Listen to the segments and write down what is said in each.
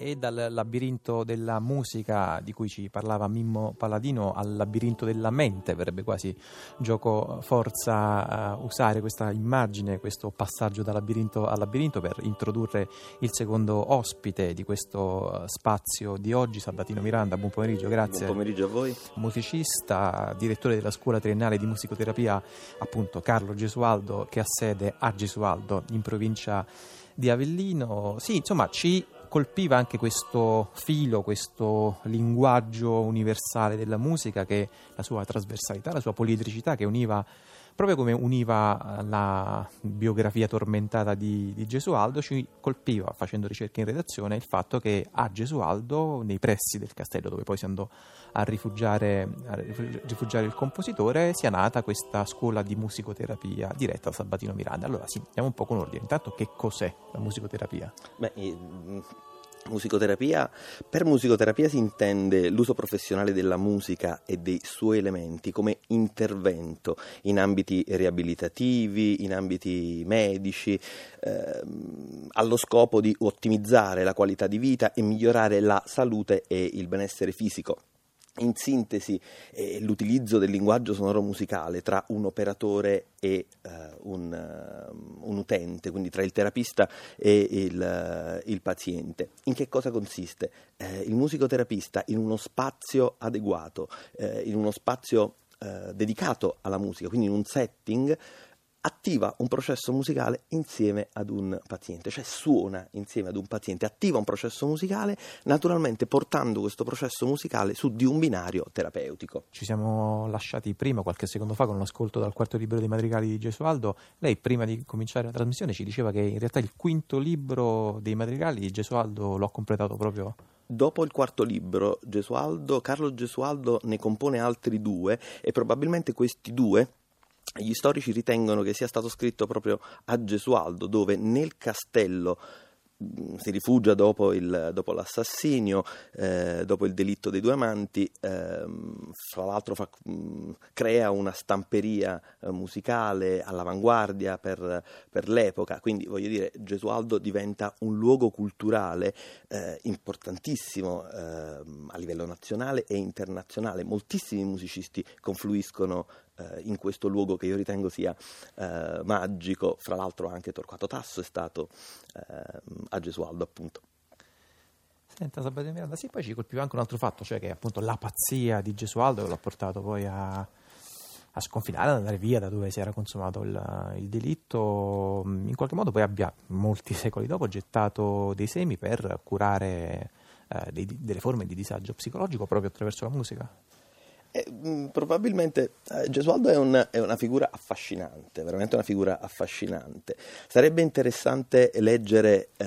e dal labirinto della musica di cui ci parlava Mimmo Palladino al labirinto della mente, verrebbe quasi gioco forza uh, usare questa immagine, questo passaggio da labirinto a labirinto per introdurre il secondo ospite di questo spazio di oggi, Sabatino Miranda. Buon pomeriggio, grazie. Buon pomeriggio a voi. Musicista, direttore della scuola triennale di musicoterapia, appunto Carlo Gesualdo, che ha sede a Gesualdo in provincia di Avellino. Sì, insomma, ci colpiva anche questo filo, questo linguaggio universale della musica, che la sua trasversalità, la sua poliedricità che univa proprio come univa eh, la biografia tormentata di, di, Gesualdo, ci colpiva facendo ricerche in redazione il fatto che a Gesualdo, nei pressi del castello dove poi si andò a rifugiare, a rifugiare il compositore, sia nata questa scuola di musicoterapia diretta da Sabatino Miranda. Allora sì, andiamo un po' con ordine. Intanto che cos'è la musicoterapia? Beh, Musicoterapia, per musicoterapia si intende l'uso professionale della musica e dei suoi elementi come intervento in ambiti riabilitativi, in ambiti medici, ehm, allo scopo di ottimizzare la qualità di vita e migliorare la salute e il benessere fisico in sintesi eh, l'utilizzo del linguaggio sonoro musicale tra un operatore e uh, un, uh, un, utente, quindi tra il terapista e il, uh, il paziente. In che cosa consiste? Eh, il musicoterapista in uno spazio adeguato, eh, in uno spazio dedicato alla musica, quindi in un setting attiva un processo musicale insieme ad un paziente, cioè suona insieme ad un paziente, attiva un processo musicale, naturalmente portando questo processo musicale su di un binario terapeutico. Ci siamo lasciati prima, qualche secondo fa, con l'ascolto dal quarto libro dei madrigali di Gesualdo. Lei, prima di cominciare la trasmissione, ci diceva che in realtà il quinto libro dei madrigali di Gesualdo lo ha completato proprio Dopo il quarto libro, Gesualdo, Carlo Gesualdo ne compone altri due e probabilmente questi due gli storici ritengono che sia stato scritto proprio a Gesualdo, dove nel castello mm, si rifugia dopo, il, dopo l'assassinio, eh, dopo il delitto dei due amanti, eh, fra l'altro fa, mh, mm, crea una stamperia eh, musicale all'avanguardia per, per, l'epoca, quindi voglio dire Gesualdo diventa un luogo culturale eh, importantissimo ehm, a livello nazionale e internazionale, moltissimi musicisti confluiscono eh, in questo luogo che io ritengo sia eh, magico, fra l'altro anche Torquato Tasso è stato eh, a Gesualdo appunto. Senta Sabatino Miranda, sì, poi ci colpiva anche un altro fatto, cioè che appunto la pazzia di Gesualdo che l'ha portato poi a, a sconfinare, ad andare via da dove si era consumato il, il, delitto, in qualche modo poi abbia molti secoli dopo gettato dei semi per curare eh, dei, delle forme di disagio psicologico proprio attraverso la musica. Mm, probabilmente eh, Gesualdo è, un, è, una figura affascinante, veramente una figura affascinante. Sarebbe interessante leggere eh,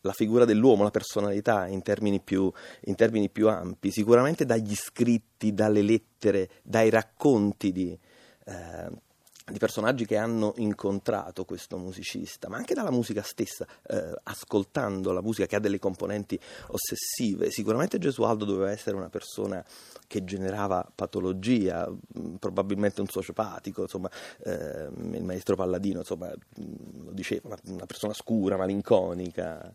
la figura dell'uomo, la personalità in termini, più, in termini più ampi, sicuramente dagli scritti, dalle lettere, dai racconti di, eh, di personaggi che hanno incontrato questo musicista, ma anche dalla musica stessa, eh, ascoltando la musica che ha delle componenti ossessive. Sicuramente Gesualdo doveva essere una persona che generava patologia, mm, probabilmente un sociopatico, insomma, eh, il maestro Palladino insomma, mm, lo diceva, una persona scura, malinconica.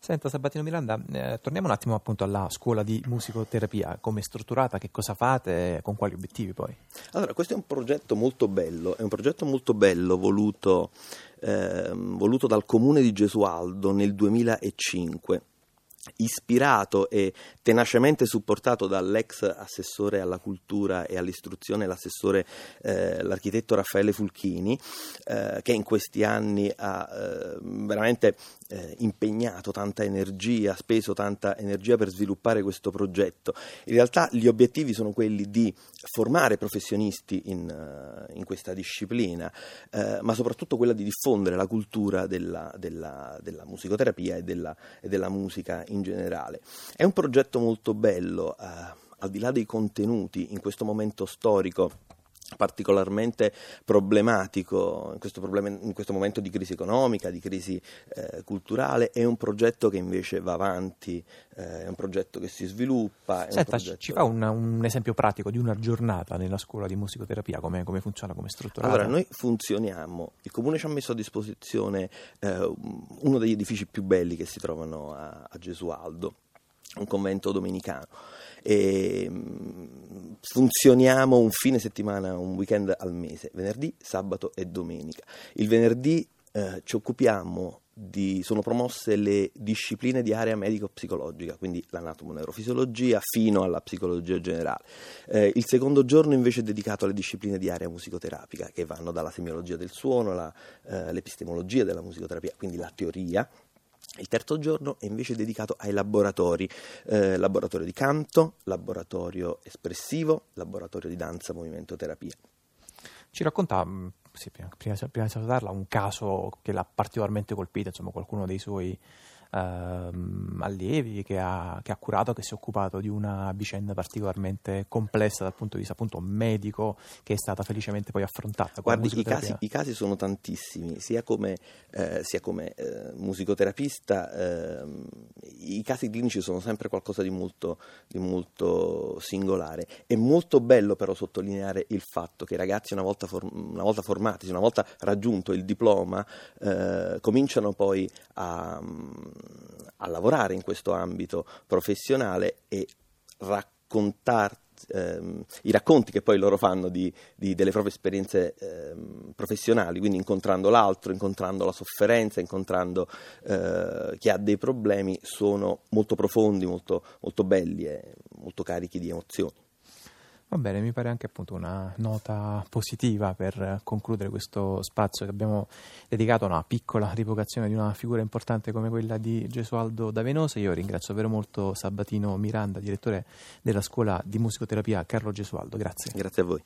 Senta Sabatino Miranda, eh, torniamo un attimo appunto alla scuola di musicoterapia, come è strutturata, che cosa fate, con quali obiettivi poi? Allora, questo è un progetto molto bello, è un progetto molto bello voluto, eh, voluto dal comune di Gesualdo nel 2005 ispirato e tenacemente supportato dall'ex assessore alla cultura e all'istruzione, l'assessore, eh, l'architetto Raffaele Fulchini, eh, che in questi anni ha eh, veramente eh, impegnato tanta energia, speso tanta energia per sviluppare questo progetto. In realtà gli obiettivi sono quelli di formare professionisti in, uh, in questa disciplina, uh, ma soprattutto quella di diffondere la cultura della, della, della musicoterapia e della, e della, musica in generale. È un progetto molto bello, uh, al di là dei contenuti, in questo momento storico particolarmente problematico in questo, problema, in questo, momento di crisi economica, di crisi eh, culturale, è un progetto che invece va avanti, eh, è un progetto che si sviluppa. Senta, progetto... ci fa un, un, esempio pratico di una giornata nella scuola di musicoterapia, come, come funziona, come strutturata? Allora, noi funzioniamo, il Comune ci ha messo a disposizione eh, uno degli edifici più belli che si trovano a, a Gesualdo, un convento domenicano e mm, funzioniamo un fine settimana, un weekend al mese, venerdì, sabato e domenica. Il venerdì eh, ci occupiamo di, sono promosse le discipline di area medico-psicologica, quindi l'anatomo-neurofisiologia fino alla psicologia generale. Eh, il secondo giorno invece è dedicato alle discipline di area musicoterapica, che vanno dalla semiologia del suono all'epistemologia eh, della musicoterapia, quindi la teoria, il terzo giorno è invece dedicato ai laboratori, eh, laboratorio di canto, laboratorio espressivo, laboratorio di danza, movimento, terapia. Ci racconta, mm, sì, prima, prima, prima di salutarla, un caso che l'ha particolarmente colpita, insomma qualcuno dei suoi ehm, allievi che ha, che ha, curato, che si è occupato di una vicenda particolarmente complessa dal punto di vista appunto medico che è stata felicemente poi affrontata. Guardi, i casi, i casi, sono tantissimi, sia come, eh, sia come eh, musicoterapista, eh, i casi clinici sono sempre qualcosa di molto, di molto, singolare. È molto bello però sottolineare il fatto che i ragazzi una volta, for- una volta formati, una volta raggiunto il diploma, eh, cominciano poi a a lavorare in questo ambito professionale e raccontarti ehm, i racconti che poi loro fanno di, di, delle proprie esperienze ehm, professionali, quindi incontrando l'altro, incontrando la sofferenza, incontrando eh, chi ha dei problemi, sono molto profondi, molto, molto belli e molto carichi di emozioni. Va bene, mi pare anche appunto una nota positiva per concludere questo spazio che abbiamo dedicato a una piccola rivocazione di una figura importante come quella di Gesualdo da Venosa. Io ringrazio davvero molto Sabatino Miranda, direttore della scuola di musicoterapia Carlo Gesualdo. Grazie. Grazie a voi.